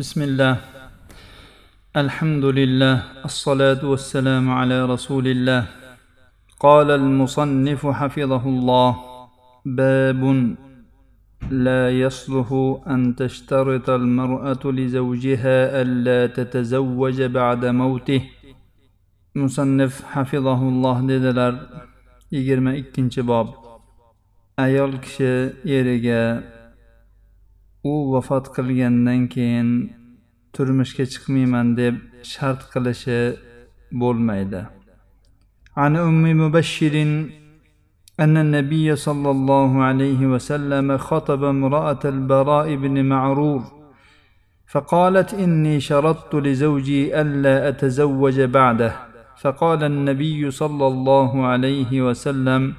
بسم الله. الحمد لله الصلاة والسلام على رسول الله قال المصنف حفظه الله باب لا يصلح أن تشترط المرأة لزوجها ألا تتزوج بعد موته. مصنف حفظه الله yigirma ikkinchi bob ayol kishi u vafot qilgandan keyin turmushga chiqmayman deb shart qilishi bo'lmaydi عن أم مبشر أن النبي صلى الله عليه وسلم خطب امرأة البراء بن معرور فقالت إني شرطت لزوجي ألا أتزوج بعده فقال النبي صلى الله عليه وسلم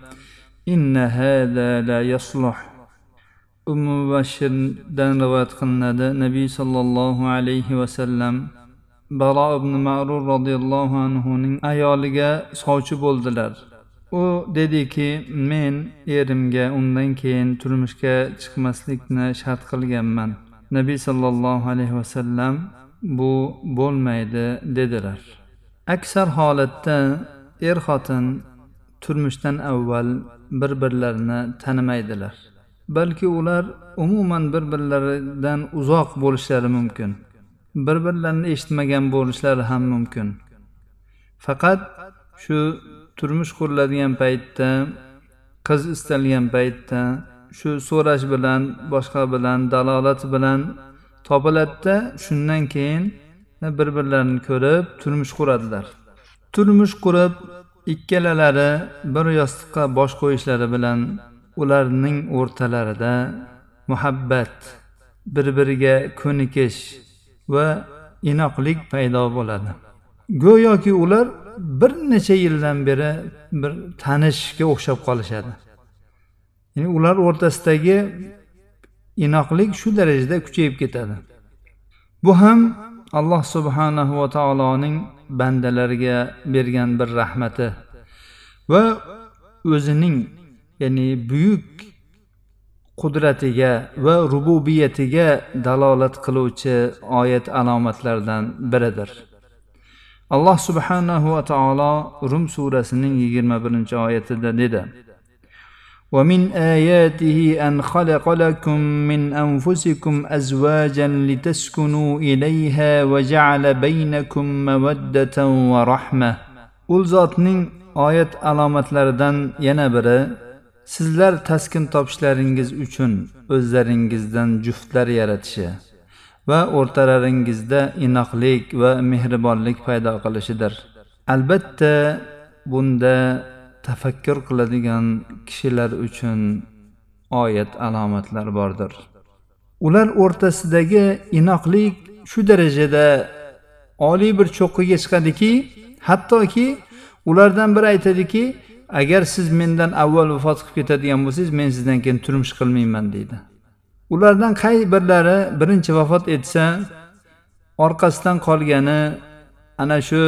إن هذا لا يصلح ummu bashirdan rivoyat qilinadi. Nabiy sollallohu alayhi vasallam baro ibn ma'rur roziyallohu anhuning ayoliga sovchi bo'ldilar. U dediki men erimga undan keyin turmushga chiqmaslikni shart qilganman. Nabiy sollallohu alayhi vasallam bu bo'lmaydi dedilar. Aksar holatda er xotin turmushdan avval bir birlarini tanimaydilar. Balki ular umuman bir birlaridan uzoq bo'lishlari mumkin. Bir birlarini eshitmagan bo'lishlari ham mumkin. Faqat shu turmush quriladigan paytda qiz istalgan paytda shu so'rash bilan boshqa bilan dalolat bilan topiladida shundan keyin bir birlarini ko'rib turmush quradilar. Turmush qurib ikkalalari bir yostiqqa bosh qo'yishlari bilan ularning o'rtalarida muhabbat bir biriga ko'nikish va inoqlik paydo bo'ladi. Go'yoki ular bir necha yildan beri bir tanishga o'xshab qolishadi. Ya'ni ular o'rtasidagi inoqlik shu darajada kuchayib ketadi. Bu ham alloh subhanahu va taoloning bandalariga bergan bir rahmati va o'zining ya'ni buyuk qudratiga va rububiyatiga dalolat qiluvchi oyat alomatlaridan biridir alloh subhanahu va taolo rum surasining yigirma birinchi oyatida dedi ومن آياته أن خلق لكم من أنفسكم أزواجا لتسكنوا إليها وجعل بينكم مودة ورحمة ul zotning oyat alomatlaridan yana biri sizlar taskin topishlaringiz uchun o'zlaringizdan juftlar yaratishi va o'rtalaringizda inoqlik va mehribonlik paydo qilishidir. Albatta bunda tafakkur qiladigan kishilar uchun oyat alomatlar bordir. Ular o'rtasidagi inoqlik shu darajada oliy bir cho'qqiga chiqadiki hattoki ulardan biri aytadiki agar siz mendan avval vafot qilib ketadigan bo'lsangiz men sizdan keyin turmush qilmayman deydi. Ulardan qay birlari birinchi vafot etsa orqasidan qolgani ana shu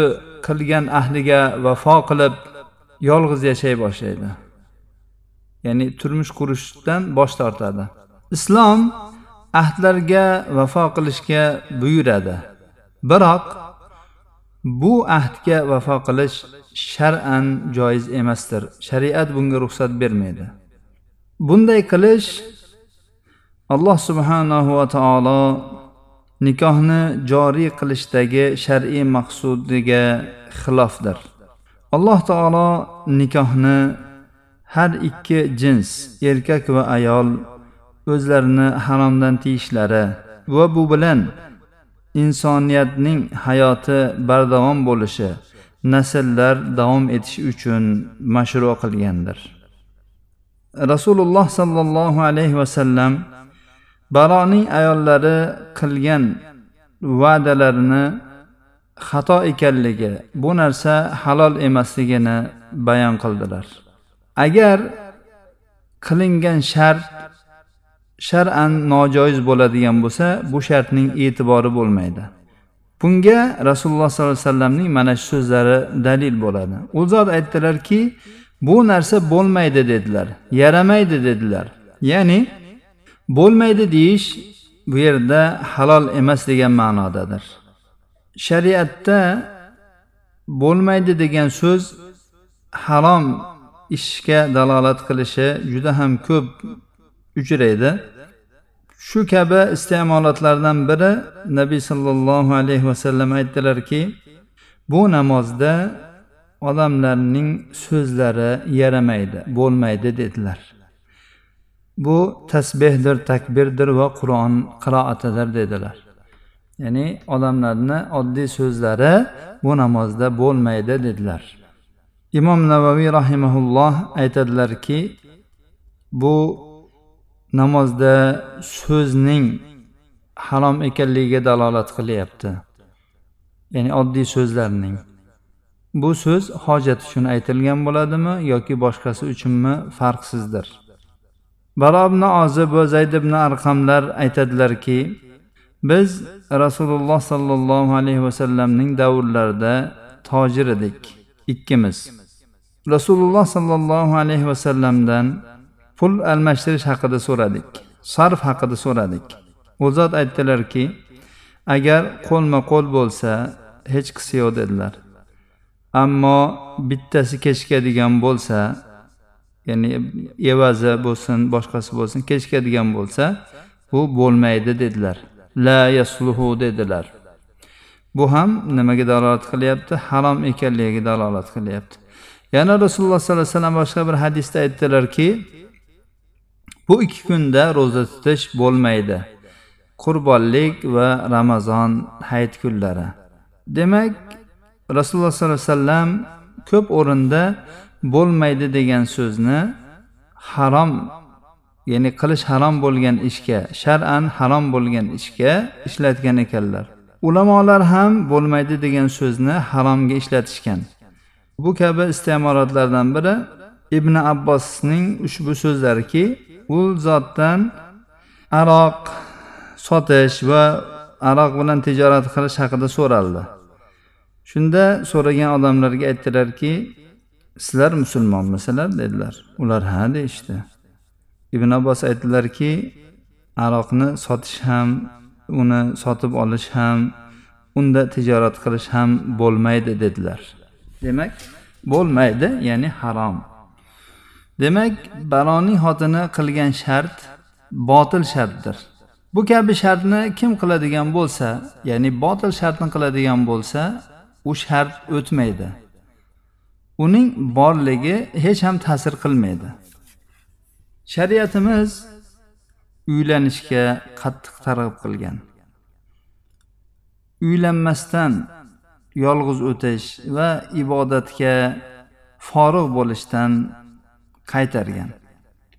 qilgan ahliga vafo qilib yolg'iz yashay boshlaydi. Ya'ni turmush qurishdan bosh tortadi. Islom ahdlarga vafo qilishga buyuradi. Biroq bu ahdga vafo qilish shar'an joiz emasdir. Shariat bunga ruxsat bermaydi. Bunday qilish alloh subhanahu va taolo nikohni joriy qilishdagi shar'iy maqsudiga xilofdir. Alloh taolo nikohni har ikki jins erkak va ayol o'zlarini haromdan tiyishlari va bu bilan insoniyatning hayoti bardavom bo'lishi nasllar davom etishi uchun mashru qilgandir. Rasululloh sollallohu alayhi vasallam baroning ayollari qilgan va'dalarini xato ekanligi bu narsa halol emasligini bayon qildilar. Agar qilingan shart shar'an nojoiz bo'ladigan bo'lsa bu shartning e'tibori bo'lmaydi. Bunga rasululloh sollallohu alayhi vasallamning mana shu so'zlari dalil bo'ladi. U zot aytdilarki bu narsa bo'lmaydi dedilar. Yaramaydi dedilar. Ya'ni bo'lmaydi deyish bu yerda halol emas degan ma'nodadir. Shariatda bo'lmaydi degan so'z harom ishga dalolat qilishi juda ham ko'p uchraydi shu kabi iste'molotlardan biri nabiy sollallohu alayhi vasallam aytdilarki bu namozda odamlarning so'zlari yaramaydi bo'lmaydi dedilar. Bu tasbehdir takbirdir va qur'on qiroatidir dedilar. Ya'ni odamlarni oddiy so'zlari bu namozda bo'lmaydi dedilar. Imom navaviy rahimaulloh aytadilarki bu namozda so'zning harom ekanligiga dalolat qilyapti. Ya'ni oddiy so'zlarning. Bu so'z hojat uchun aytilgan bo'ladimi yoki boshqasi uchunmi farqsizdir. Baro ibn ozib va zayd ibn arqamlar aytadilarki biz rasululloh sollallohu alayhi vasallamning davrlarida tojir edik ikkimiz. Rasululloh sollallohu alayhi vasallamdan pul almashtirish haqida so'radik. Sarf haqida so'radik. U zot aytdilarki agar qo'lma qo'l bo'lsa hech qisi yo'q dedilar. Ammo bittasi kechikadigan bo'lsa ya'ni evazi bo'lsin boshqasi bo'lsin kechikadigan bo'lsa bu bo'lmaydi dedilar. La yasluhu dedilar. Bu ham nimaga dalolat qilyapti? Harom ekanligiga dalolat qilyapti. Yana rasululloh sollallohu alayhi vasallam boshqa bir hadisda aytdilarki bu ikki kunda ro'za tutish bo'lmaydi. Qurbonlik va ramazon hayit kunlari. Demak rasululloh sollallohu alayhi vasallam ko'p o'rinda bo'lmaydi degan so'zni harom ya'ni qilish harom bo'lgan ishga shar'an harom bo'lgan ishga ishlatgan ekanlar. Ulamolar ham bo'lmaydi degan so'zni haromga ishlatishgan. Bu kabi iste'molotlardan biri ibn abbosning ushbu so'zlariki u zotdan aroq sotish va aroq bilan tijorat qilish haqida so'raldi. Shunda so'ragan odamlarga aytdilarki sizlar musulmonmisizlar dedilar. Ular ha deyishdi. Ibn abbos aytdilarki aroqni sotish ham uni sotib olish ham unda tijorat qilish ham bo'lmaydi dedilar. Demak bo'lmaydi ya'ni harom. Demak baroning xotini qilgan shart botil shartdir. Bu kabi shartni kim qiladigan bo'lsa ya'ni botil shartni qiladigan bo'lsa u shart o'tmaydi. Uning borligi hech ham ta'sir qilmaydi. Shariatimiz uylanishga qattiq targ'ib qilgan. Uylanmasdan yolg'iz o'tish va ibodatga forig' bo'lishdan qaytargan.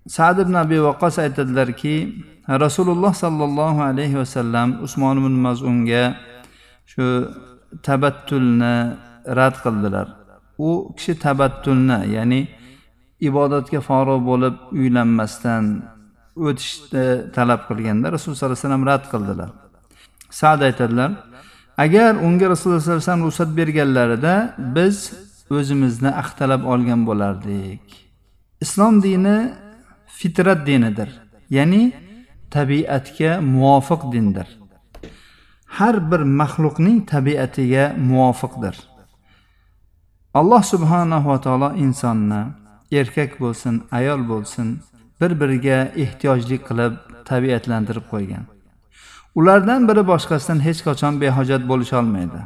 Sad ibn abi vaqos aytadilarki rasululloh sollallohu alayhi vasallam usmon ibn mazunga shu tabattulni rad qildilar. U kishi tabattulni ya'ni ibodatga forig' bo'lib uylanmasdan o'tishni talab qilganda rasululloh sollallohu alayhi vasallam rad qildilar. Sad aytadilar agar unga rasululloh sallallohu alayhi vasallam ruxsat berganlarida biz o'zimizni axtalab olgan bo'lardik. Islom dini fitrat dinidir ya'ni tabiatga muvofiq dindir. Har bir maxluqning tabiatiga muvofiqdir. Alloh subhanahu va taolo insonni erkak bo'lsin ayol bo'lsin bir biriga ehtiyojli qilib tabiatlantirib qo'ygan. Ulardan biri boshqasidan hech qachon behojat bo'lisholmaydi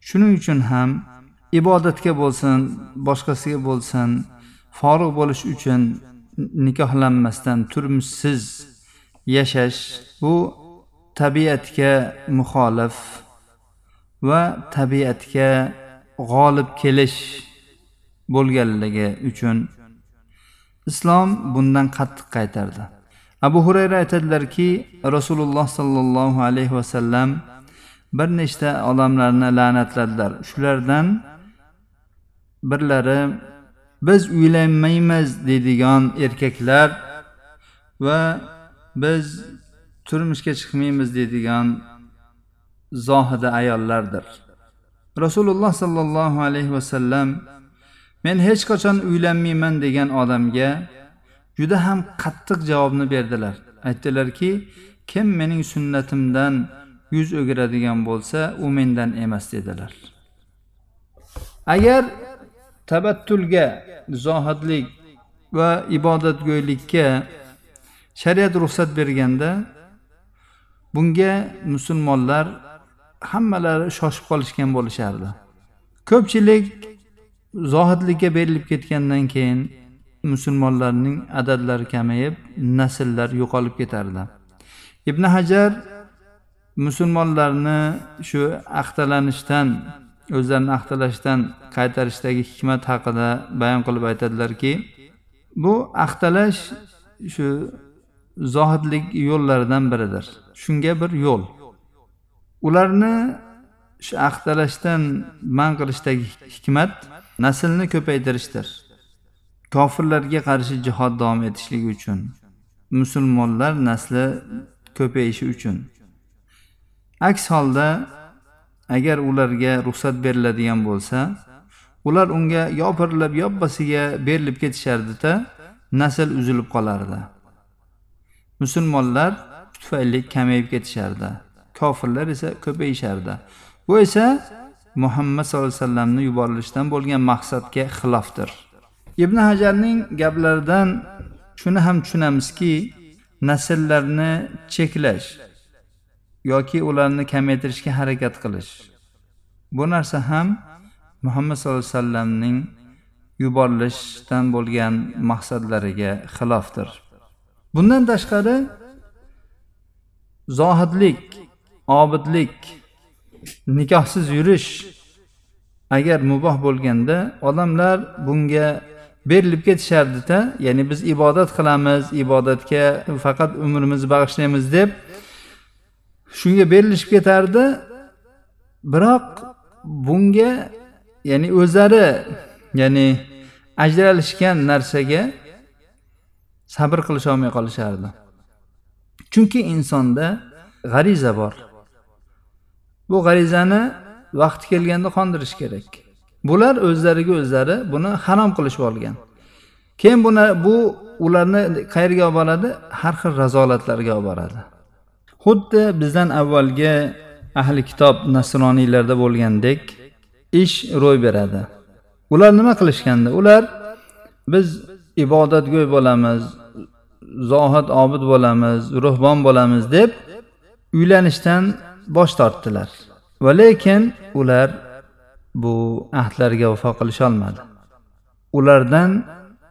shuning uchun ham ibodatga bo'lsin boshqasiga bo'lsin forig' bo'lish uchun nikohlanmasdan turmushsiz yashash bu tabiatga muxolif va tabiatga g'olib kelish bo'lganligi uchun islom bundan qattiq qaytardi. Abu hurayra aytadilarki rasululloh sollallohu alayhi vasallam bir nechta odamlarni la'natladilar. Shulardan birlari biz uylanmaymiz deydigan erkaklar va biz turmushga chiqmaymiz deydigan zohida ayollardir. Rasululloh sollallohu alayhi vasallam men hech qachon uylanmayman degan odamga juda ham qattiq javobni berdilar. Aytdilarki kim mening sunnatimdan yuz o'giradigan bo'lsa u mendan emas dedilar. Agar tabattulga zohidlik va ibodatgo'ylikka shariat ruxsat berganda bunga musulmonlar hammalari shoshib qolishgan bo'lishardi. Ko'pchilik zohidlikka berilib ketgandan keyin musulmonlarning adadlari kamayib nasllar yo'qolib ketardi. Ibn hajar musulmonlarni shu axtalanishdan o'zlarini axtalashdan qaytarishdagi hikmat haqida bayon qilib aytadilarki bu axtalash shu zohidlik yo'llaridan biridir. Shunga bir yo'l. Ularni shu axtalashdan man qilishdagi hikmat naslni ko'paytirishdir. Kofirlarga qarshi jihod davom etishligi uchun musulmonlar nasli ko'payishi uchun. Aks holda agar ularga ruxsat beriladigan bo'lsa ular unga yopirilib yoppasiga berilib ketishardida nasl uzilib qolardi. Musulmonlar tufayli kamayib ketishardi. Kofirlar esa ko'payishardi. Bu esa muhammad sallallohu alayhi vasallamni yuborilishidan bo'lgan maqsadga xilofdir ibn hajarning gaplaridan shuni ham tushunamizki nasllarni cheklash yoki ularni kamaytirishga harakat qilish. Bu narsa ham muhammad sallallohu alayhi vasallamning yuborilishdan bo'lgan maqsadlariga xilofdir. Bundan tashqari zohidlik obidlik nikohsiz yurish agar muboh bo'lganda odamlar bunga berilib ketishardida ya'ni biz ibodat qilamiz ibodatga faqat umrimizni bag'ishlaymiz deb shunga berilishib ketardi. Biroq bunga ya'ni o'zlari ya'ni ajralishgan narsaga sabr qilisholmay qolishardi. Chunki insonda g'ariza bor. Bu g'arizani vaqti kelganda qondirish kerak. Bular o'zlariga o'zlari buni harom qilishib olgan. Keyin buni bu ularni qayerga olib boradi? Har xil razolatlarga olib boradi. Xuddi bizdan avvalgi ahli kitob nasroniylarda bo'lgandek ish ro'y beradi. Ular nima qilishganda? Ular biz ibodatgo'y bo'lamiz zohid obid bo'lamiz ruhbon bo'lamiz deb uylanishdan bosh tortdilar. Va lekin ular bu ahdlarga vafo qilisholmadi ulardan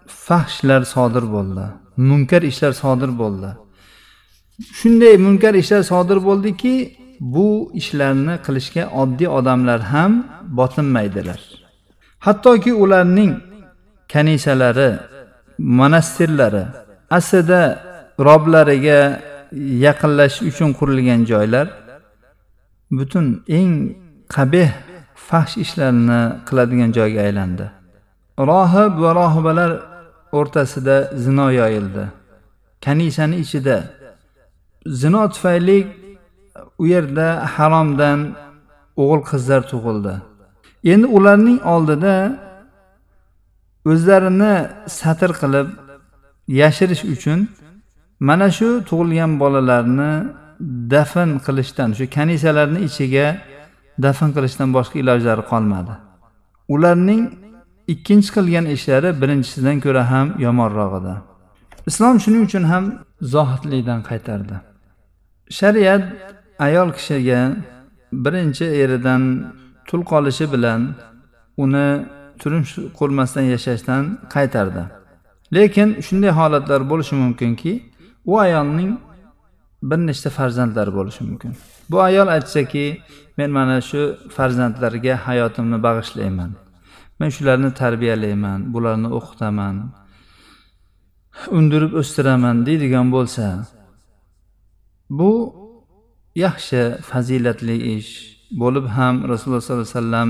fahshlar sodir bo'ldi munkar ishlar sodir bo'ldi. Shunday munkar ishlar sodir bo'ldiki bu ishlarni qilishga oddiy odamlar ham botinmaydilar. Hattoki ularning kanisalari monastirlari aslida roblariga yaqinlashish uchun qurilgan joylar butun eng qabih fahsh ishlarni qiladigan joyga aylandi. Rohib va rohibalar o'rtasida zino yoyildi. Kanisani ichida zino tufayli u yerda haromdan o'g'il qizlar tug'ildi. Endi ularning oldida o'zlarini satr qilib yashirish uchun mana shu tug'ilgan bolalarni dafn qilishdan shu kanisalarni ichiga dafn qilishdan boshqa ilojlari qolmadi. Ularning ikkinchi qilgan ishlari birinchisidan ko'ra ham yomonroq edi islom shuning uchun ham zohidlikdan qaytardi. Shariat ayol kishiga birinchi eridan tul qolishi bilan uni turmush qurmasdan yashashdan qaytardi. Lekin shunday holatlar bo'lishi mumkinki u ayolning bir nechta farzandlari bo'lishi mumkin. Bu ayol aytsaki men mana shu farzandlarga hayotimni bag'ishlayman. Men shularni tarbiyalayman bularni o'qitaman undirib o'stiraman deydigan bo'lsa bu yaxshi fazilatli ish bo'lib ham rasululloh sollallohu alayhi vasallam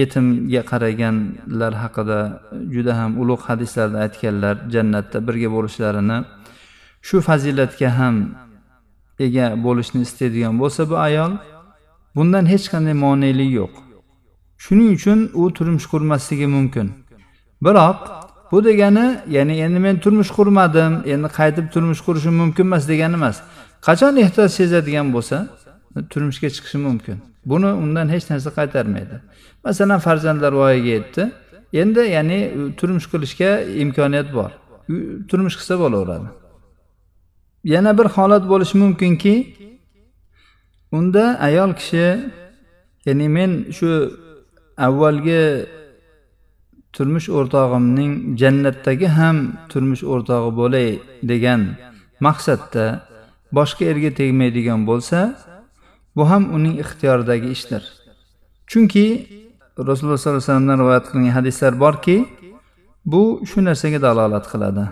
yetimga qaraganlar haqida juda ham ulug' hadislarda aytganlar jannatda birga bo'lishlarini shu fazilatga ham ega bo'lishni istaydigan bo'lsa bu ayol bundan hech qanday monelik yo'q. Shuning uchun u turmush qurmasligi mumkin. Biroq bu degani ya'ni endi men turmush qurmadim endi qaytib turmush qurishim mumkin emas degani emas. Qachon ehtiyoj sezadigan bo'lsa turmushga chiqishi mumkin. Buni undan hech narsa qaytarmaydi. Masalan farzandlar voyaga yetdi. Endi ya'ni turmush qilishga imkoniyat bor. Turmush qilsa bo'laveradi. Yana bir holat bo'lishi mumkinki unda ayol kishi ya'ni men shu avvalgi turmush o'rtog'imning jannatdagi ham turmush o'rtog'i bo'lay degan maqsadda boshqa erga tegmaydigan bo'lsa bu ham uning ixtiyoridagi ishdir. Chunki rasululloh sollallohu alayhi vasallamdan rivoyat qilingan hadislar borki bu shu narsaga dalolat qiladi.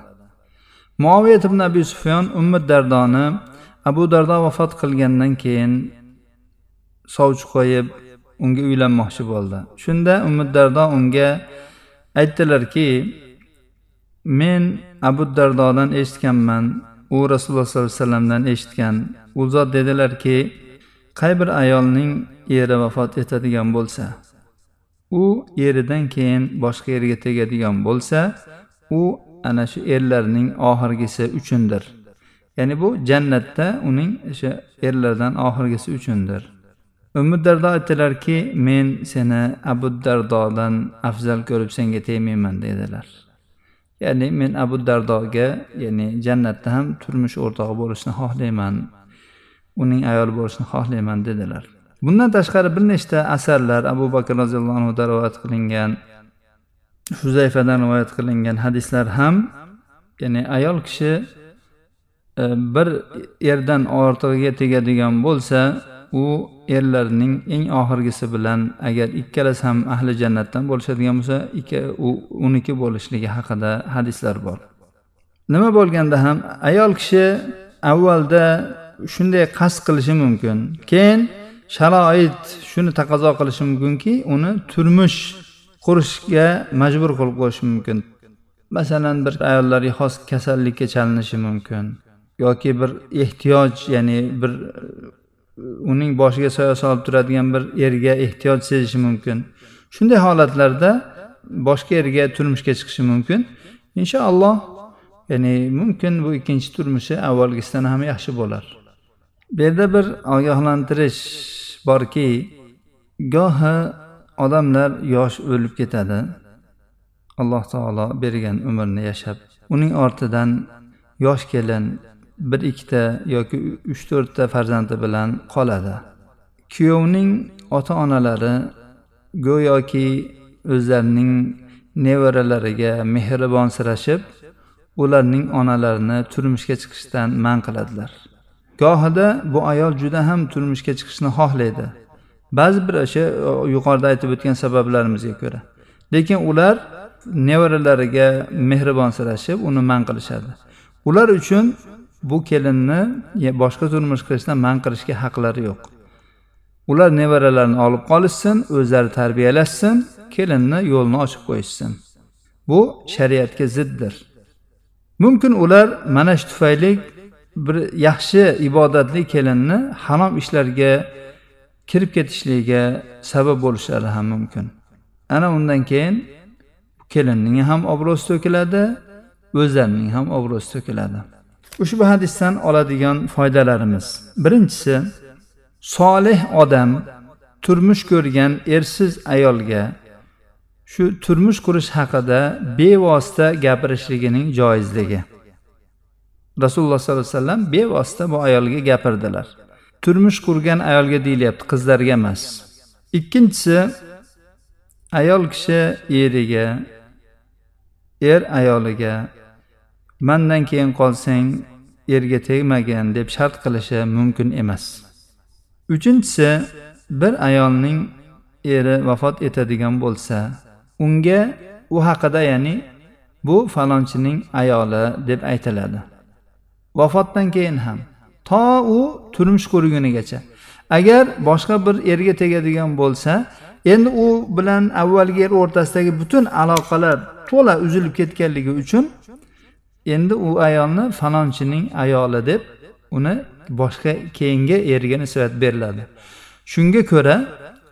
Muoviyat ibn abi sufyon ummi dardoni abu dardo vafot qilgandan keyin sovchi qo'yib unga uylanmoqchi bo'ldi. Shunda ummi dardo unga aytdilarki men abu dardodan eshitganman u rasululloh sollallohu alayhi vasallamdan eshitgan. U zot dedilarki qay bir ayolning eri vafot etadigan bo'lsa u eridan keyin boshqa erga tegadigan bo'lsa u ana shu erlarning oxirgisi uchundir. Ya'ni bu jannatda uning o'sha erlardan oxirgisi uchundir. Umi dardo aytdilarki men seni abu dardodan afzal ko'rib senga tegmayman dedilar. Ya'ni men abu dardoga ya'ni jannatda ham turmush o'rtog'i bo'lishni xohlayman uning ayoli bo'lishni xohlayman dedilar. Bundan tashqari bir nechta asarlar abu bakr roziyallohu anhudan rivoyat qilingan huzayfadan rivoyat qilingan hadislar ham ya'ni ayol kishi e, bir erdan ortig'iga tegadigan bo'lsa u erlarning eng oxirgisi bilan agar ikkalasi ham ahli jannatdan bo'lishadigan bo'lsa u uniki bo'lishligi haqida hadislar bor. Nima bo'lganda ham ayol kishi avvalda shunday qasd qilishi mumkin. Keyin sharoit shuni taqozo qilishi mumkinki uni turmush qurishga majbur qilib qo'yishi mumkin. Masalan bir ayollarga xos kasallikka chalinishi mumkin yoki bir ehtiyoj ya'ni bir uning boshiga soya solib turadigan bir erga ehtiyoj sezishi mumkin. Shunday holatlarda boshqa erga turmushga chiqishi mumkin. Inshaalloh ya'ni mumkin bu ikkinchi turmushi avvalgisidan ham yaxshi bo'lar. Bu yerda bir ogohlantirish borki gohi odamlar yosh o'lib ketadi. Alloh taolo bergan umrni yashab uning ortidan yosh kelin bir ikkita yoki uch to'rtta farzandi bilan qoladi. Kuyovning ota onalari go'yoki o'zlarining nevaralariga mehribonsirashib ularning onalarini turmushga chiqishdan man qiladilar. Gohida bu ayol juda ham turmushga chiqishni xohlaydi. Ba'zi bir o'sha yuqorida aytib o'tgan sabablarimizga ko'ra. Lekin ular nevaralariga mehribonsirashib uni man qilishadi. Ular uchun bu kelinni boshqa turmush qilishdan man qilishga haqlari yo'q. Ular nevaralarini olib qolishsin o'zlari tarbiyalashsin kelinni yo'lni ochib qo'yishsin. Bu shariatga ziddir. Mumkin ular mana shu tufayli bir yaxshi ibodatli kelinni harom ishlarga kirib ketishligiga sabab bo'lishlari ham mumkin. Ana undan keyin kelinning ham obro'si to'kiladi o'zlarining ham obro'si to'kiladi. Ushbu hadisdan oladigan foydalarimiz. Birinchisi solih odam turmush ko'rgan ersiz ayolga shu turmush qurish haqida bevosita gapirishligining joizligi. Rasululloh sollallohu alayhi vasallam bevosita bu ayolga gapirdilar. Turmush qurgan ayolga deyilyapti qizlarga emas. Ikkinchisi ayol kishi eriga er ayoliga mandan keyin qolsang erga tegmagin deb shart qilishi mumkin emas. Uchinchisi bir ayolning eri vafot etadigan bo'lsa unga u haqida ya'ni bu falonchining ayoli deb aytiladi. Vafotdan keyin ham to u turmush qurgunigacha agar boshqa bir erga tegadigan bo'lsa endi u bilan avvalgi er o'rtasidagi butun aloqalar to'la uzilib ketganligi uchun endi u ayolni falonchining ayoli deb uni boshqa keyingi eriga nisbat beriladi. Shunga ko'ra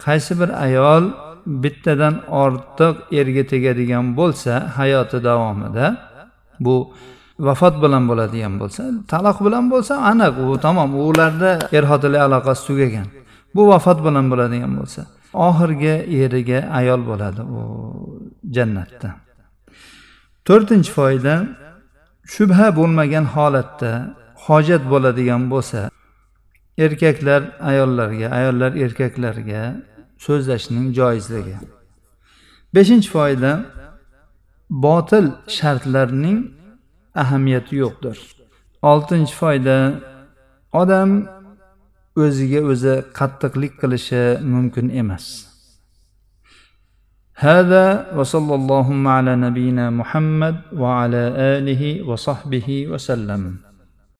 qaysi bir ayol bittadan ortiq erga tegadigan bo'lsa hayoti davomida bu vafot bilan bo'ladigan bo'lsa taloq bilan bo'lsa aniq u tamom ularda er xotinlik aloqasi tugagan bu vafot bilan bo'ladigan bo'lsa oxirgi eriga ayol bo'ladi u jannatda. To'rtinchi foyda shubha bo'lmagan holatda hojat bo'ladigan bo'lsa erkaklar ayollarga ayollar erkaklarga so'zlashning joizligi. Beshinchi foyda botil shartlarning ahamiyati yo'qdir. Oltinchi foyda odam o'ziga o'zi qattiqlik qilishi mumkin emas. هذا وصلى اللهم على نبينا محمد وعلى آله وصحبه وسلم.